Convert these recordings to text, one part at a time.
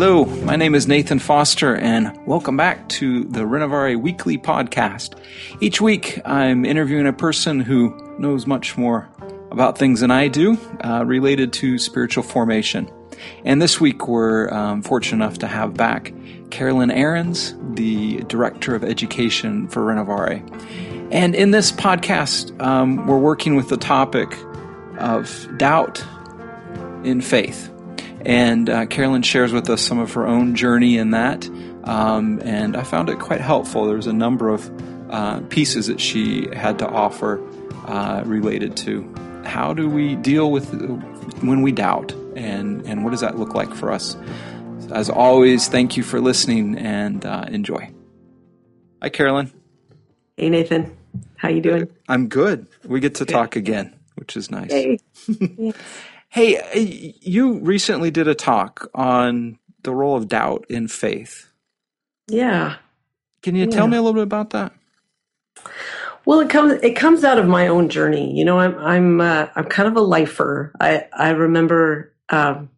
Hello, my name is Nathan Foster, and welcome back to the Renovare Weekly Podcast. Each week, I'm interviewing a person who knows much more about things than I do uh, related to spiritual formation. And this week, we're um, fortunate enough to have back Carolyn Arends, the Director of Education for Renovare. And in this podcast, um, we're working with the topic of doubt in faith. And uh, Carolyn shares with us some of her own journey in that. Um, and I found it quite helpful. There was a number of uh, pieces that she had to offer uh, related to how do we deal with when we doubt and, and what does that look like for us. As always, thank you for listening and uh, enjoy. Hi, Carolyn. Hey, Nathan. How you doing? I'm good. We get to talk again, which is nice. Hey. Hey, you recently did a talk on the role of doubt in faith. Yeah. Can you yeah. tell me a little bit about that? Well, it comes it comes out of my own journey. You know, I'm I'm uh, I'm kind of a lifer. I I remember um,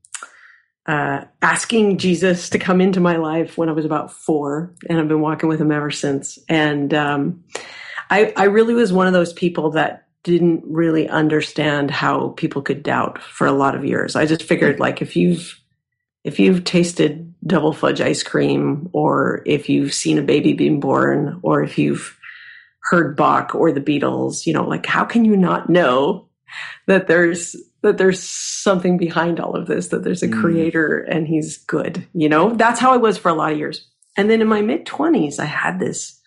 uh, asking Jesus to come into my life when I was about four, and I've been walking with him ever since. And um, I I really was one of those people that didn't really understand how people could doubt for a lot of years. I just figured like if you've if you've tasted double fudge ice cream or if you've seen a baby being born or if you've heard Bach or the Beatles, you know, like how can you not know that there's that there's something behind all of this, that there's a mm. creator and he's good, you know? That's how I was for a lot of years. And then in my mid 20s, I had this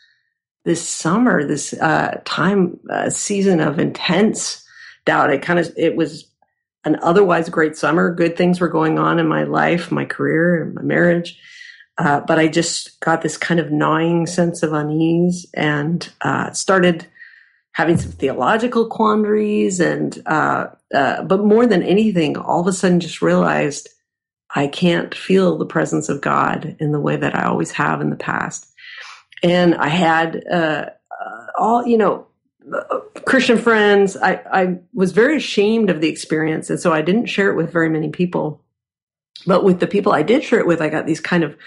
this summer, this uh, time uh, season of intense doubt. It kind of it was an otherwise great summer. Good things were going on in my life, my career, my marriage. Uh, but I just got this kind of gnawing sense of unease and uh, started having some theological quandaries. And uh, uh, but more than anything, all of a sudden, just realized I can't feel the presence of God in the way that I always have in the past and I had uh, uh, all you know Christian friends. I, I was very ashamed of the experience, and so I didn't share it with very many people. But with the people I did share it with, I got these kind of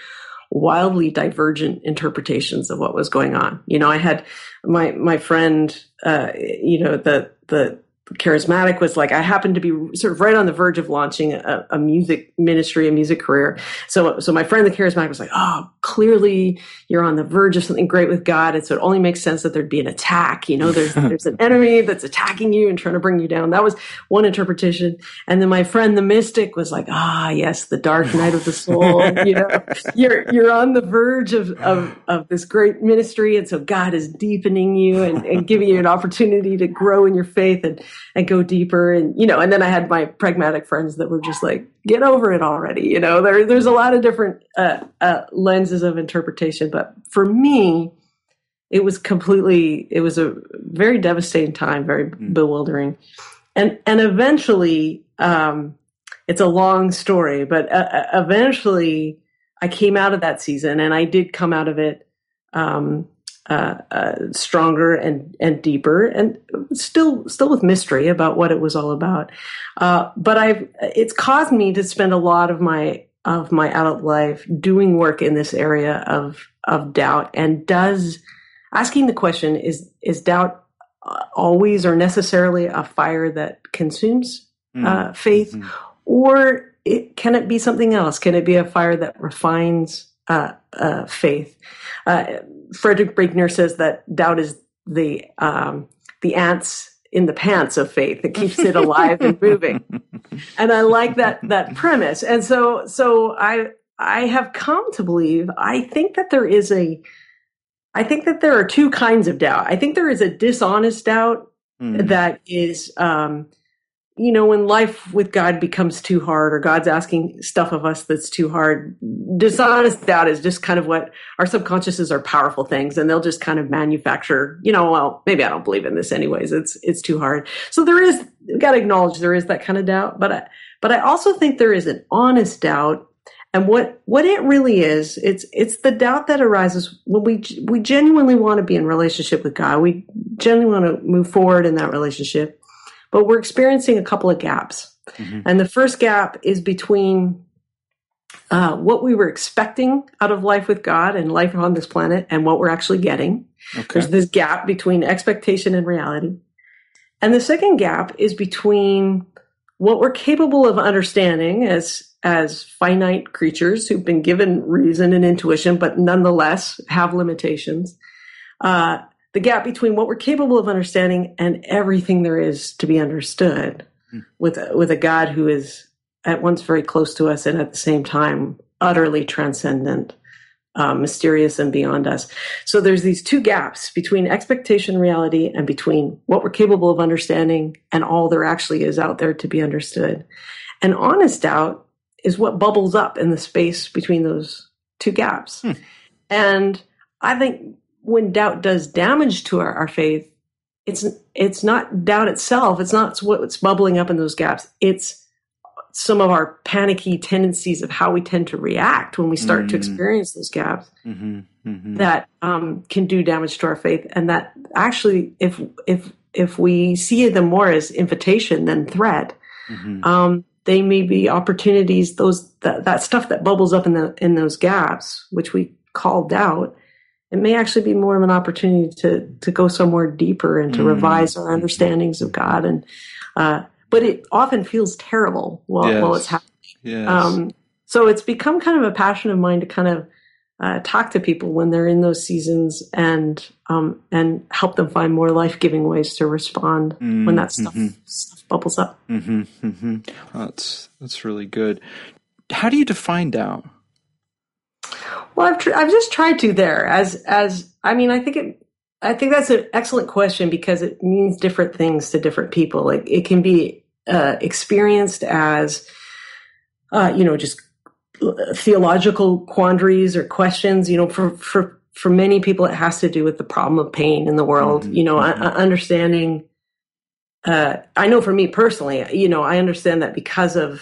wildly divergent interpretations of what was going on. You know, I had my my friend, uh, you know, the the charismatic was like I happened to be sort of right on the verge of launching a, a, music ministry, a music career. So, so my friend, the charismatic, was like, "Oh, clearly you're on the verge of something great with God, and so it only makes sense that there'd be an attack. You know, there's there's an enemy that's attacking you and trying to bring you down." That was one interpretation. And then my friend, the mystic, was like, "Ah, yes, the dark night of the soul. you know, you're you're on the verge of of of this great ministry, and so God is deepening you and, and giving you an opportunity to grow in your faith and." and go deeper and you know and then i had my pragmatic friends that were just like get over it already you know there, there's a lot of different uh, uh, lenses of interpretation but for me it was completely it was a very devastating time very mm. bewildering and and eventually um, it's a long story but uh, uh, eventually i came out of that season and i did come out of it um, uh, uh, stronger and and deeper, and still still with mystery about what it was all about. Uh, but I've it's caused me to spend a lot of my of my adult life doing work in this area of of doubt. And does asking the question is is doubt always or necessarily a fire that consumes mm. faith, mm. or it, can it be something else? Can it be a fire that refines uh, uh, faith. Uh, Frederick Buechner says that doubt is the um, the ants in the pants of faith that keeps it alive and moving. And I like that that premise. And so so I I have come to believe I think that there is a I think that there are two kinds of doubt. I think there is a dishonest doubt mm. that is um, you know, when life with God becomes too hard or God's asking stuff of us that's too hard, dishonest doubt is just kind of what our subconsciouses are powerful things and they'll just kind of manufacture, you know, well, maybe I don't believe in this anyways. It's, it's too hard. So there is, got to acknowledge there is that kind of doubt, but I, but I also think there is an honest doubt. And what, what it really is, it's, it's the doubt that arises when we, we genuinely want to be in relationship with God. We genuinely want to move forward in that relationship but we're experiencing a couple of gaps. Mm-hmm. And the first gap is between uh, what we were expecting out of life with God and life on this planet and what we're actually getting. Okay. There's this gap between expectation and reality. And the second gap is between what we're capable of understanding as as finite creatures who've been given reason and intuition, but nonetheless have limitations. Uh, the gap between what we're capable of understanding and everything there is to be understood Hmm. with with a God who is at once very close to us and at the same time utterly transcendent, uh, mysterious and beyond us. So there's these two gaps between expectation and reality and between what we're capable of understanding and all there actually is out there to be understood. And honest doubt is what bubbles up in the space between those two gaps. Hmm. And I think when doubt does damage to our, our faith, it's it's not doubt itself. It's not what's bubbling up in those gaps. It's some of our panicky tendencies of how we tend to react when we start to Mm. experience those gaps hmm hmm that um, can do damage to our faith, and that actually, if if if we see them more as invitation than threat, hmm um, they may be opportunities. Those that, that stuff that bubbles up in the in those gaps, which we call doubt, it may actually be more of an opportunity to to go somewhere deeper and to Mm. revise our understandings of God. And uh, but it often feels terrible while, while it's happening. Yes. Um, so it's become kind of a passion of mine to kind of uh, talk to people when they're in those seasons and um, and help them find more life giving ways to respond when that stuff, Mhm. stuff bubbles up. hmm hmm That's that's really good. How do you define doubt? Well, I've tr- I've just tried to there as as I mean I think it I think that's an excellent question because it means different things to different people. Like it can be uh, experienced as uh, you know just theological quandaries or questions. You know, for for for many people, it has to do with the problem of pain in the world. Mhm, You know, mhm. uh, understanding. Uh, I know for me personally, you know, I understand that because of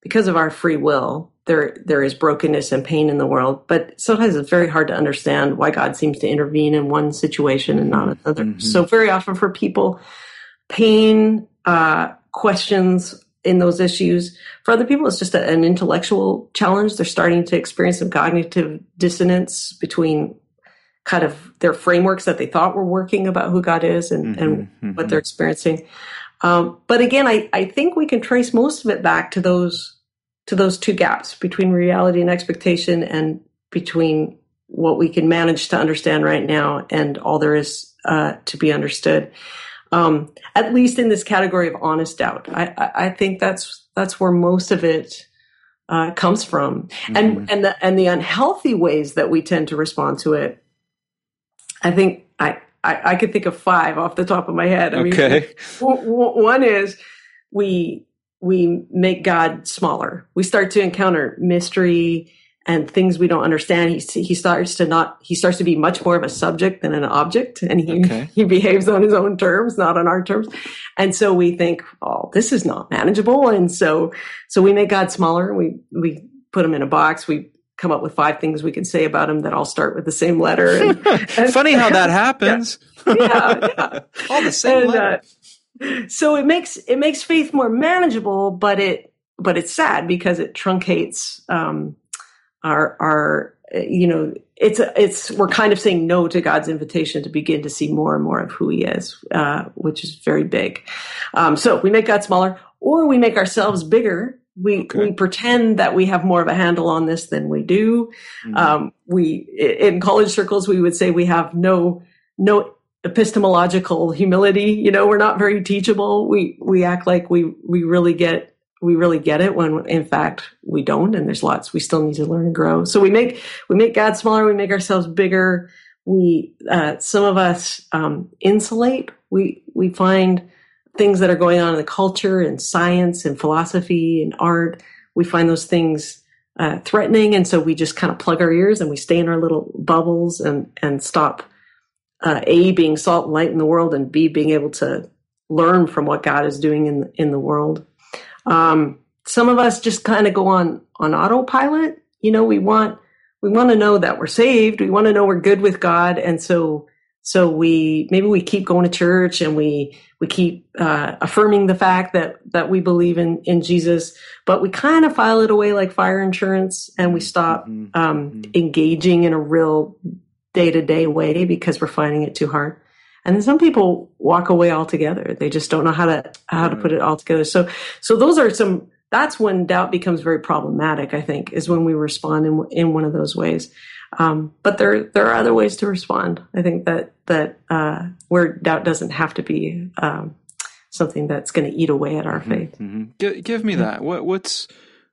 because of our free will, there there is brokenness and pain in the world. But sometimes it's very hard to understand why God seems to intervene in one situation and not another. Mhm. So very often for people, pain uh, questions in those issues. For other people, it's just a, an intellectual challenge. They're starting to experience some cognitive dissonance between kind of their frameworks that they thought were working about who God is and, and Mhm, what they're experiencing. Um, but again, I, I think we can trace most of it back to those to those two gaps between reality and expectation, and between what we can manage to understand right now and all there is uh, to be understood. Um, at least in this category of honest doubt, I, I, I think that's that's where most of it uh, comes from, mhm. and and the and the unhealthy ways that we tend to respond to it. I think I, I, I could think of five off the top of my head. I okay. w- one is we we make God smaller. We start to encounter mystery and things we don't understand. He he starts to not he starts to be much more of a subject than an object, and he Okay. he behaves on his own terms, not on our terms. And so we think, oh, this is not manageable, and so so we make God smaller. We we put him in a box. We come up with five things we can say about him that all start with the same letter. And, and- Funny how that happens. Yeah, yeah. All the same And, letter. uh, so it makes it makes faith more manageable, but it but it's sad because it truncates um, our our you know it's a, it's we're kind of saying no to God's invitation to begin to see more and more of who He is, uh, which is very big. Um, so we make God smaller, or we make ourselves bigger. We Okay. we pretend that we have more of a handle on this than we do. Mhm. Um, we in college circles we would say we have no no epistemological humility. You know, we're not very teachable. We we act like we we really get we really get it when in fact we don't. And there's lots we still need to learn and grow. So we make we make God smaller. We make ourselves bigger. We uh, some of us um, insulate. We we find things that are going on in the culture and science and philosophy and art. We find those things uh, threatening, and so we just kind of plug our ears and we stay in our little bubbles and and stop uh, a being salt and light in the world, and b being able to learn from what God is doing in in the world. Um, some of us just kind of go on on autopilot. You know, we want we want to know that we're saved. We want to know we're good with God, and so so we maybe we keep going to church and we we keep uh, affirming the fact that that we believe in in Jesus, but we kind of file it away like fire insurance, and we stop mm-hmm. Um, mm-hmm. engaging in a real day to day way because we're finding it too hard. And then some people walk away altogether. They just don't know how to how to put it all together. So so those are some. That's when doubt becomes very problematic. I think is when we respond in in one of those ways. Um, but there there are other ways to respond. I think that that uh, where doubt doesn't have to be um, something that's going to eat away at our mm-hmm, faith. Mm-hmm. Give, give, me that. What what's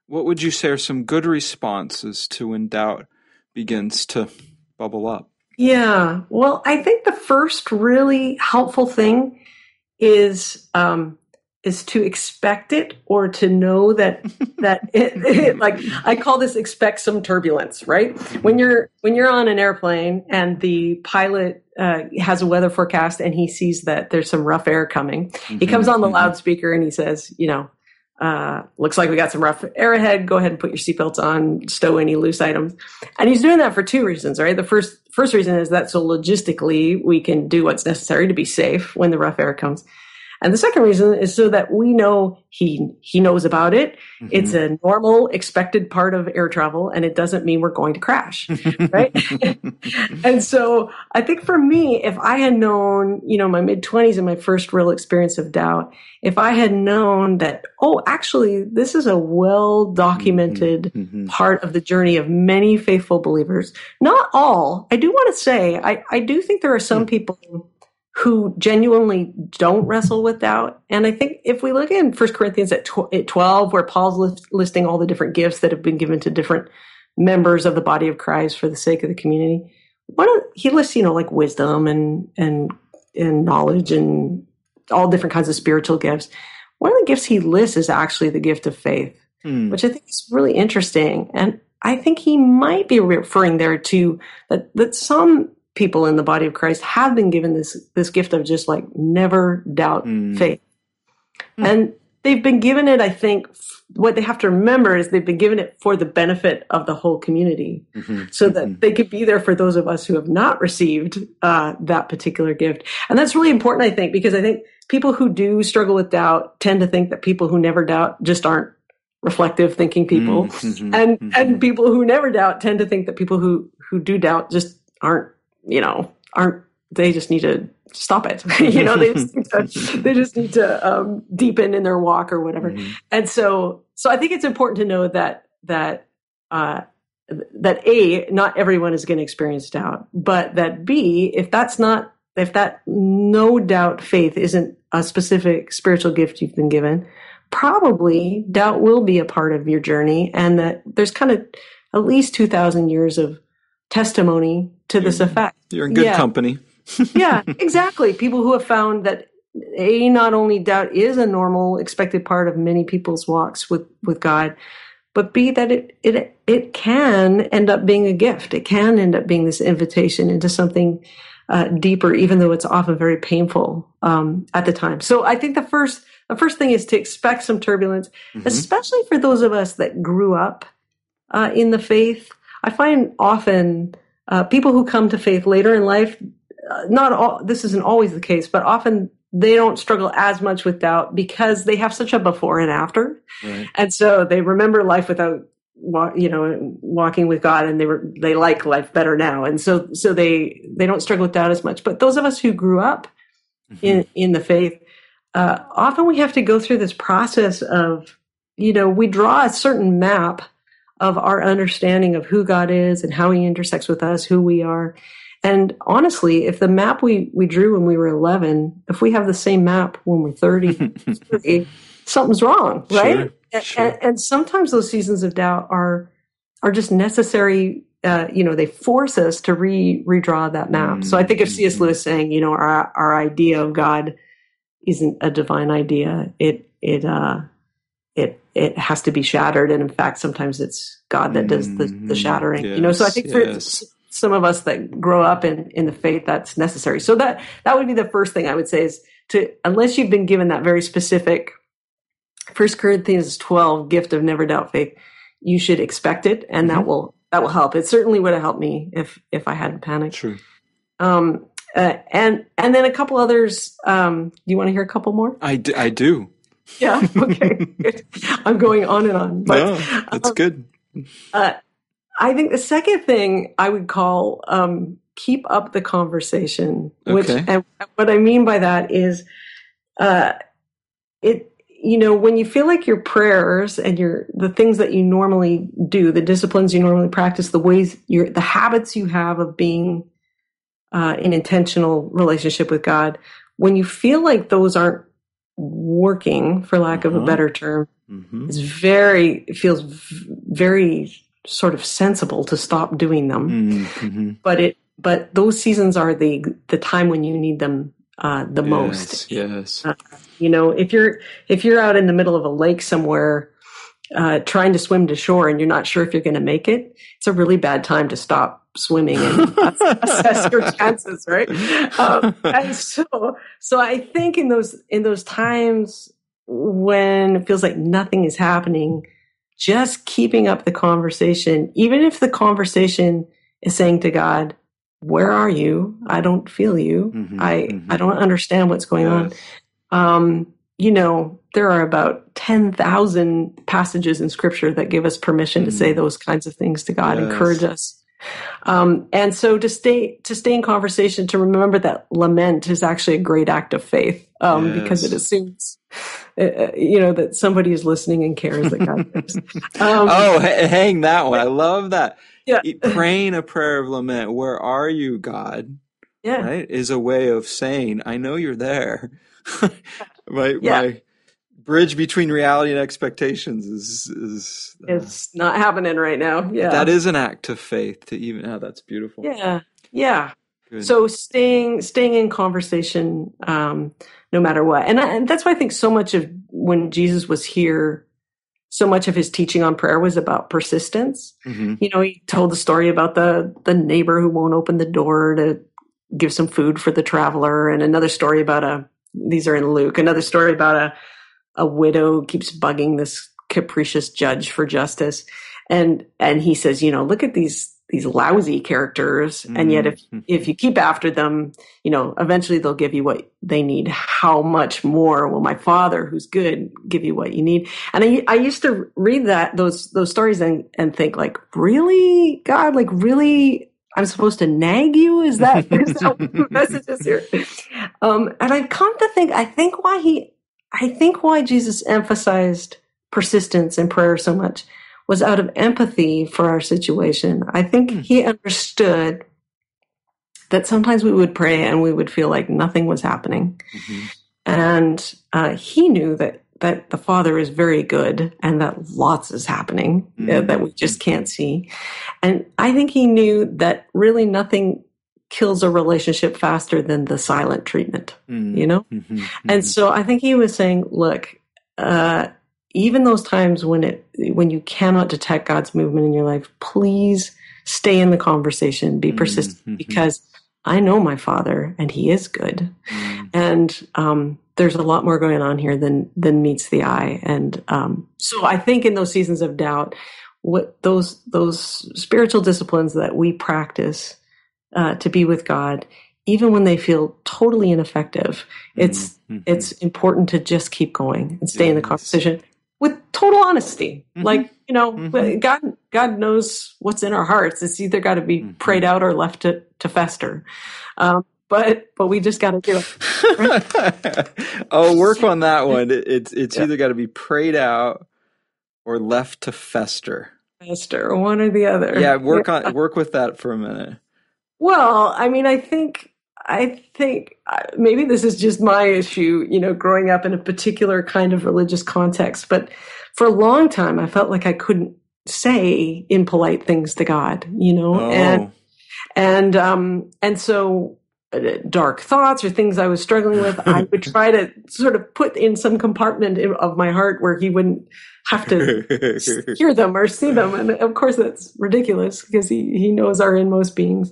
what would you say are some good responses to when doubt begins to bubble up? Yeah. Well, I think the first really helpful thing is um, is to expect it or to know that that it, it, like I call this expect some turbulence, right? When you're when you're on an airplane and the pilot uh, has a weather forecast and he sees that there's some rough air coming, mm-hmm, he comes on the mm-hmm. loudspeaker and he says, you know, uh, looks like we got some rough air ahead. Go ahead and put your seatbelts on, stow any loose items. And he's doing that for two reasons, right? The first first reason is that so logistically we can do what's necessary to be safe when the rough air comes. And the second reason is so that we know he he knows about it. Mm-hmm. It's a normal, expected part of air travel, and it doesn't mean we're going to crash, right? and so I think for me, if I had known, you know, my mid twenties and my first real experience of doubt, if I had known that, oh, actually, this is a well documented mm-hmm. mm-hmm. part of the journey of many faithful believers. Not all. I do want to say, I, I do think there are some mm-hmm. people who genuinely don't wrestle with doubt. And I think if we look in First Corinthians at, tw- at 12, where Paul's list- listing all the different gifts that have been given to different members of the body of Christ for the sake of the community, one of, he lists, you know, like wisdom and, and, and knowledge and all different kinds of spiritual gifts. One of the gifts he lists is actually the gift of faith, mm. which I think is really interesting. And I think he might be referring there to that, that some people in the body of Christ have been given this this gift of just like never doubt mm. faith. Mm. And they've been given it, I think, what they have to remember is they've been given it for the benefit of the whole community mm-hmm. so that mm-hmm. they could be there for those of us who have not received uh, that particular gift. And that's really important, I think, because I think people who do struggle with doubt tend to think that people who never doubt just aren't reflective thinking people. Mm-hmm. And, and mm-hmm. people who never doubt tend to think that people who, who do doubt just aren't you know, aren't they just need to stop it. you know, they just need to, they just need to um, deepen in their walk or whatever. Mm-hmm. And so, so I think it's important to know that that uh, that a not everyone is going to experience doubt, but that b if that's not if that no doubt faith isn't a specific spiritual gift you've been given, probably doubt will be a part of your journey, and that there's kind of at least two thousand years of testimony to this effect. You're in good yeah. company. yeah, exactly. People who have found that a not only doubt is a normal expected part of many people's walks with with God, but b that it it it can end up being a gift. It can end up being this invitation into something uh, deeper, even though it's often very painful um, at the time. So I think the first the first thing is to expect some turbulence, mm-hmm. especially for those of us that grew up uh, in the faith I find often uh, people who come to faith later in life, uh, not all, this isn't always the case, but often they don't struggle as much with doubt because they have such a before and after. Right. And so they remember life without you know walking with god and they were they like life better now and so so they they don't struggle with doubt as much but those of us who grew up mm-hmm. in in the faith uh, often we have to go through this process of you know we draw a certain map of our understanding of who God is and how he intersects with us, who we are. And honestly, if the map we, we drew when we were 11, if we have the same map when we're 30, 30 something's wrong, right? Sure, sure. And, and, sometimes those seasons of doubt are, are just necessary. Uh, you know, they force us to re redraw that map. Mm-hmm. So I think of C.S. Mm-hmm. Lewis saying, you know, our, our idea of God isn't a divine idea, it, it, uh, it it has to be shattered and in fact sometimes it's god that does the, the mm-hmm. shattering yes, you know so i think for yes. some of us that grow up in in the faith that's necessary so that that would be the first thing i would say is to unless you've been given that very specific first corinthians 12 gift of never doubt faith you should expect it and mm-hmm. that will that will help it certainly would have helped me if if i hadn't panicked true um uh, and and then a couple others. Um, do you want to hear a couple more? I do. Yeah. Okay. I'm going on and on. But, no, that's um, good. Uh, I think the second thing I would call um, keep up the conversation. Which Okay. and what I mean by that is, uh, it you know when you feel like your prayers and your the things that you normally do, the disciplines you normally practice, the ways your the habits you have of being uh, in intentional relationship with God, when you feel like those aren't working, for lack of a Uh-huh. better term, hmm it's very it feels v- very sort of sensible to stop doing them. Hmm but it but those seasons are the the time when you need them uh, the most. Yes. you know if you're if you're out in the middle of a lake somewhere uh, trying to swim to shore and you're not sure if you're going to make it it's a really bad time to stop swimming and assess your chances right um, and so so i think in those in those times when it feels like nothing is happening just keeping up the conversation even if the conversation is saying to god where are you i don't feel you Mhm, i mhm. i don't understand what's going on um you know there are about 10,000 passages in scripture that give us permission to say Mm. those kinds of things to God Yes. encourage us um, and so to stay to stay in conversation, to remember that lament is actually a great act of faith um, because it assumes, uh, uh, you know, that somebody is listening and cares that God cares. Um, oh, ha- hang that one. I love that. yeah, Praying a prayer of lament, where are you, God? yeah, Right? Is a way of saying, I know you're there. right, Yeah. my bridge between reality and expectations is, is uh, it's not happening right now. Yeah, that is an act of faith to even, oh, that's beautiful. yeah, yeah. Good. So staying staying in conversation, um, no matter what, and, I, and that's why I think so much of when Jesus was here, so much of his teaching on prayer was about persistence. Mhm. you know, he told the story about the the neighbor who won't open the door to give some food for the traveler, and another story about a these are in Luke. Another story about a a widow keeps bugging this capricious judge for justice, and and he says, you know, look at these these lousy characters, and yet if Mhm. if you keep after them, you know, eventually they'll give you what they need. How much more will my father, who's good, give you what you need? And I, I used to read that those those stories and and think like, really, God, like really, I'm supposed to nag you? Is that is that what the message is here? Um, and I've come to think, I think why he, I think why Jesus emphasized persistence in prayer so much was out of empathy for our situation. I think Hmm. he understood that sometimes we would pray and we would feel like nothing was happening. Mhm. And uh, he knew that that the Father is very good and that lots is happening uh, Mhm. that we just can't see. And I think he knew that really nothing kills a relationship faster than the silent treatment, Mhm. you know? Mhm. And Mhm. so I think he was saying, look, uh, even those times when it when you cannot detect God's movement in your life, please stay in the conversation, be persistent, Mhm. because I know my Father and He is good, Mhm. and um, there's a lot more going on here than than meets the eye. And um, so I think in those seasons of doubt, what those those spiritual disciplines that we practice uh, to be with God, even when they feel totally ineffective, it's Mhm. it's important to just keep going and stay in the conversation with total honesty. Mhm. Like you know, Mhm. God God knows what's in our hearts. It's either got to be Mhm. prayed out or left to to fester. Um, but but we just got to do it. oh, work on that one. It, it's it's Yeah. either got to be prayed out or left to fester. Fester, one or the other. Yeah, work on work with that for a minute. Well, I mean, I think I think uh, maybe this is just my issue, you know, growing up in a particular kind of religious context. But for a long time, I felt like I couldn't say impolite things to God, you know, Oh, and and um and so dark thoughts or things I was struggling with, I would try to sort of put in some compartment of my heart where He wouldn't have to hear them or see them. And of course, that's ridiculous because he, he knows our inmost beings.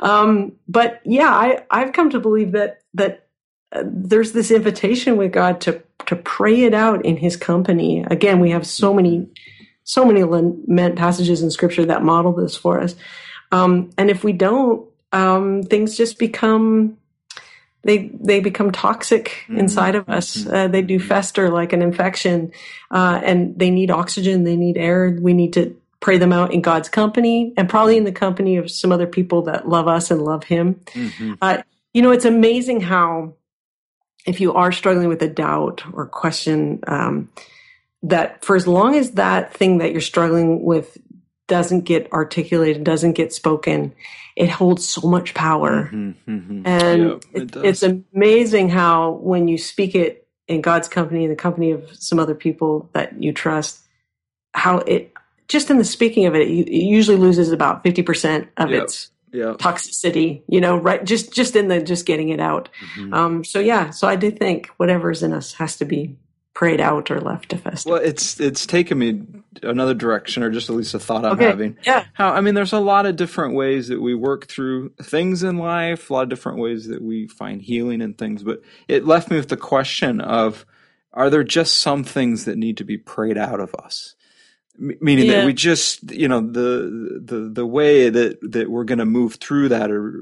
Um, but yeah, I, I've come to believe that, that uh, there's this invitation with God to, to pray it out in his company. Again, we have so many, so many lament passages in scripture that model this for us. Um, and if we don't, um, things just become they they become toxic Mhm. inside of us. Mhm. Uh, they do fester like an infection, uh, and they need oxygen. They need air. We need to pray them out in God's company, and probably in the company of some other people that love us and love Him. Mhm. You know, it's amazing how if you are struggling with a doubt or question, um, that for as long as that thing that you're struggling with doesn't get articulated, doesn't get spoken, it holds so much power. Mhm. Mhm. And Yeah, it it, it's amazing how when you speak it in God's company, in the company of some other people that you trust, how it just in the speaking of it, it usually loses about fifty percent of Yep. its yeah. toxicity. You know, right? Just just in the just getting it out. Mhm. Um, so yeah, so I do think whatever's in us has to be prayed out or left to fester. Well, it's it's taken me another direction, or just at least a thought I'm Okay. having. Yeah. How I mean, there's a lot of different ways that we work through things in life. A lot of different ways that we find healing and things. But it left me with the question of: Are there just some things that need to be prayed out of us? Meaning Yeah. that we just, you know, the the the way that that we're going to move through that, or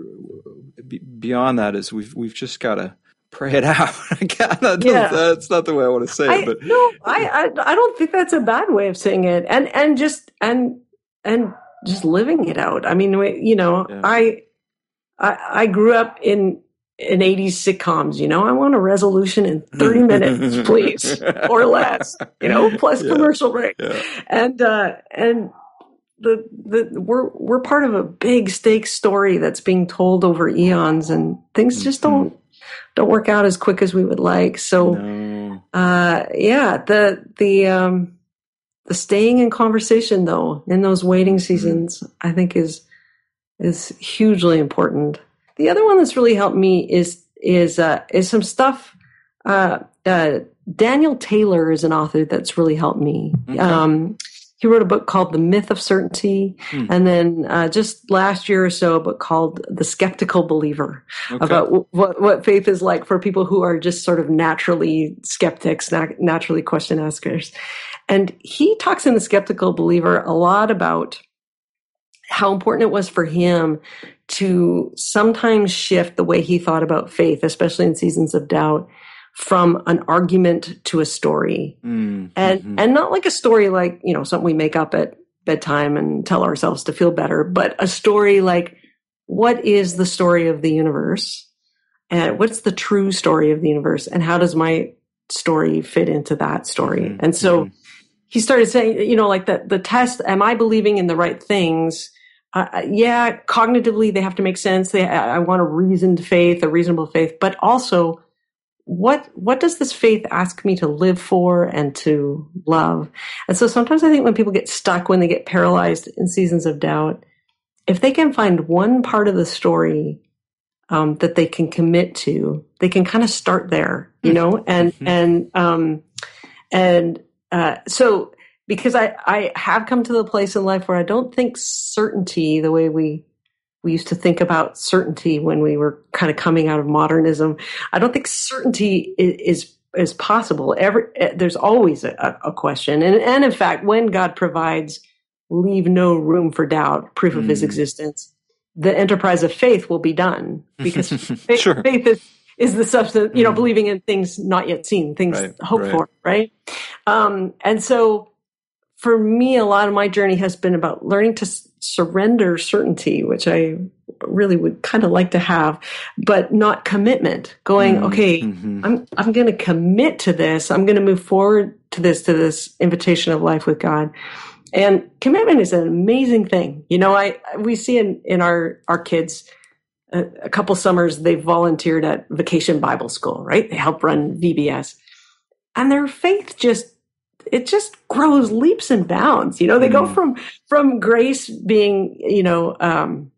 be- beyond that, is we've we've just got to pray it out. Again, Yeah. that's not the way I want to say I, it, but no, I, I I don't think that's a bad way of saying it, and and just and and just living it out. I mean, we- you know, Yeah. I, I I grew up in in '80s sitcoms. You know, I want a resolution in 30 minutes, please, or less. You know, plus Yeah. commercial break, Yeah. and uh, and the the we're we're part of a big stake story that's being told over eons, and things just Mhm. don't don't work out as quick as we would like. So No. uh yeah the the um the staying in conversation though in those waiting seasons i think is is hugely important the other one that's really helped me is is uh is some stuff uh uh daniel taylor is an author that's really helped me Okay. um he wrote a book called The Myth of Certainty, Hmm. and then uh, just last year or so, a book called The Skeptical Believer Okay. about w- what what faith is like for people who are just sort of naturally skeptics, nat- naturally question askers. And he talks in the Skeptical Believer a lot about how important it was for him to sometimes shift the way he thought about faith, especially in seasons of doubt, from an argument to a story. Mm, and mhm. and not like a story like you know something we make up at bedtime and tell ourselves to feel better but a story like what is the story of the universe? And what's the true story of the universe? And how does my story fit into that story? Mhm, and so mhm. he started saying you know like the the test am i believing in the right things? Uh, uh, yeah cognitively they have to make sense. They I want a reasoned faith a reasonable faith but also what what does this faith ask me to live for and to love? And so sometimes i think when people get stuck when they get paralyzed in seasons of doubt if they can find one part of the story um, that they can commit to they can kind of start there you know? And Mhm. and um and uh so because i i have come to the place in life where i don't think certainty the way we we used to think about certainty when we were kind of coming out of modernism. I don't think certainty is is, is possible. Every there's always a, a question, and and in fact, when God provides, leave no room for doubt, proof of His Mm. existence, the enterprise of faith will be done because faith, Sure. faith is is the substance. You know, Mm. believing in things not yet seen, things Right, hoped right. for, right? Um, and so for me, a lot of my journey has been about learning to s- surrender certainty, which I really would kind of like to have, but not commitment. Going, Mm, okay, mhm. I'm I'm going to commit to this. I'm going to move forward to this to this invitation of life with God. And commitment is an amazing thing. You know, I we see in in our our kids a, a couple summers they've volunteered at Vacation Bible School, right? They help run VBS. And their faith just it just grows leaps and bounds. You know, they go Mm. from from grace being, you know, um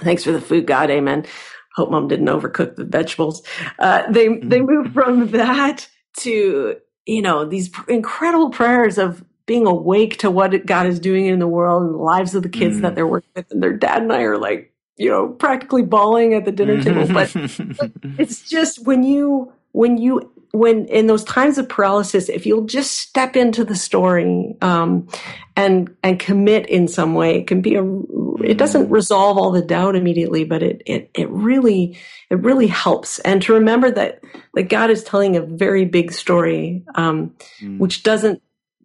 thanks for the food, God, amen. Hope mom didn't overcook the vegetables. Uh, they they move from that to you know these incredible prayers of being awake to what God is doing in the world and the lives of the kids Mm. that they're working with. And their dad and I are like, you know, practically bawling at the dinner table. But it's just when you when you when in those times of paralysis, if you'll just step into the story um, and and commit in some way, it can be a. It doesn't resolve all the doubt immediately, but it it it really it really helps. And to remember that that God is telling a very big story, um, mm. which doesn't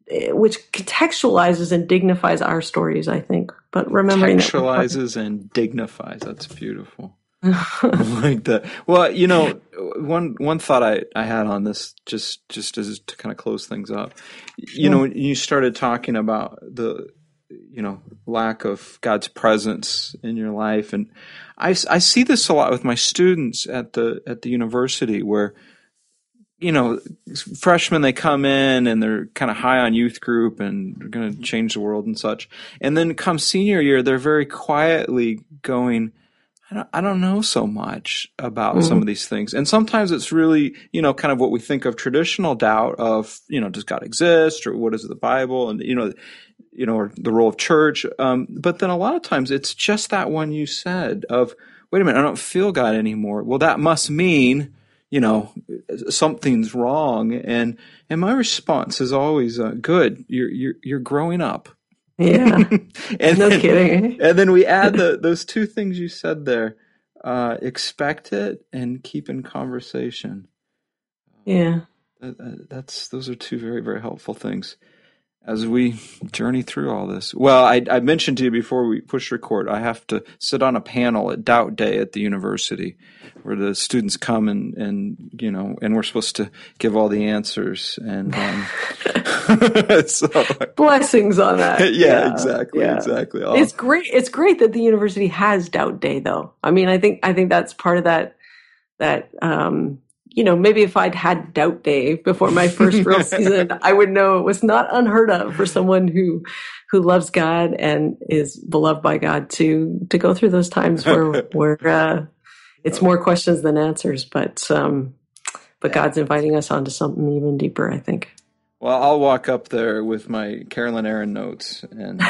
which contextualizes and dignifies our stories, I think. But remembering contextualizes and dignifies. That's beautiful. like that. Well, you know, one one thought I, I had on this just just as to kind of close things up. You know, you started talking about the you know lack of God's presence in your life, and I, I see this a lot with my students at the at the university where you know freshmen they come in and they're kind of high on youth group and they're going to change the world and such, and then come senior year they're very quietly going I don't, I don't know so much about mm-hmm. some of these things. And sometimes it's really, you know, kind of what we think of traditional doubt of, you know, does God exist or what is the Bible and, you know, you know, or the role of church. Um, but then a lot of times it's just that one you said of, wait a minute, I don't feel God anymore. Well, that must mean, you know, something's wrong. And, and my response is always, uh, good. You're, you're, you're growing up. Yeah. and no then, kidding. And then we add the, those two things you said there uh, expect it and keep in conversation. Yeah. That, that's those are two very very helpful things as we journey through all this. Well, I, I, mentioned to you before we push record, I have to sit on a panel at Doubt Day at the university where the students come and, and you know, and we're supposed to give all the answers. And um, so, blessings on that. Yeah, yeah exactly, yeah. exactly. It's great. It's great that the university has Doubt Day, though. I mean, I think I think that's part of that that um, you know, maybe if I'd had doubt day before my first real season, I would know it was not unheard of for someone who who loves God and is beloved by God to to go through those times where where uh, it's more questions than answers. But um, but God's inviting us onto something even deeper. I think. Well, I'll walk up there with my Carolyn Aaron notes, and uh,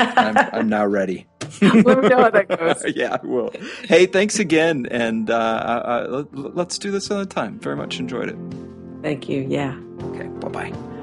I'm, I'm, now ready. Let me know how that goes. yeah, I will. Hey, thanks again, and uh, uh, uh let's do this another time. Very much enjoyed it. Thank you. Yeah. Okay. Bye bye.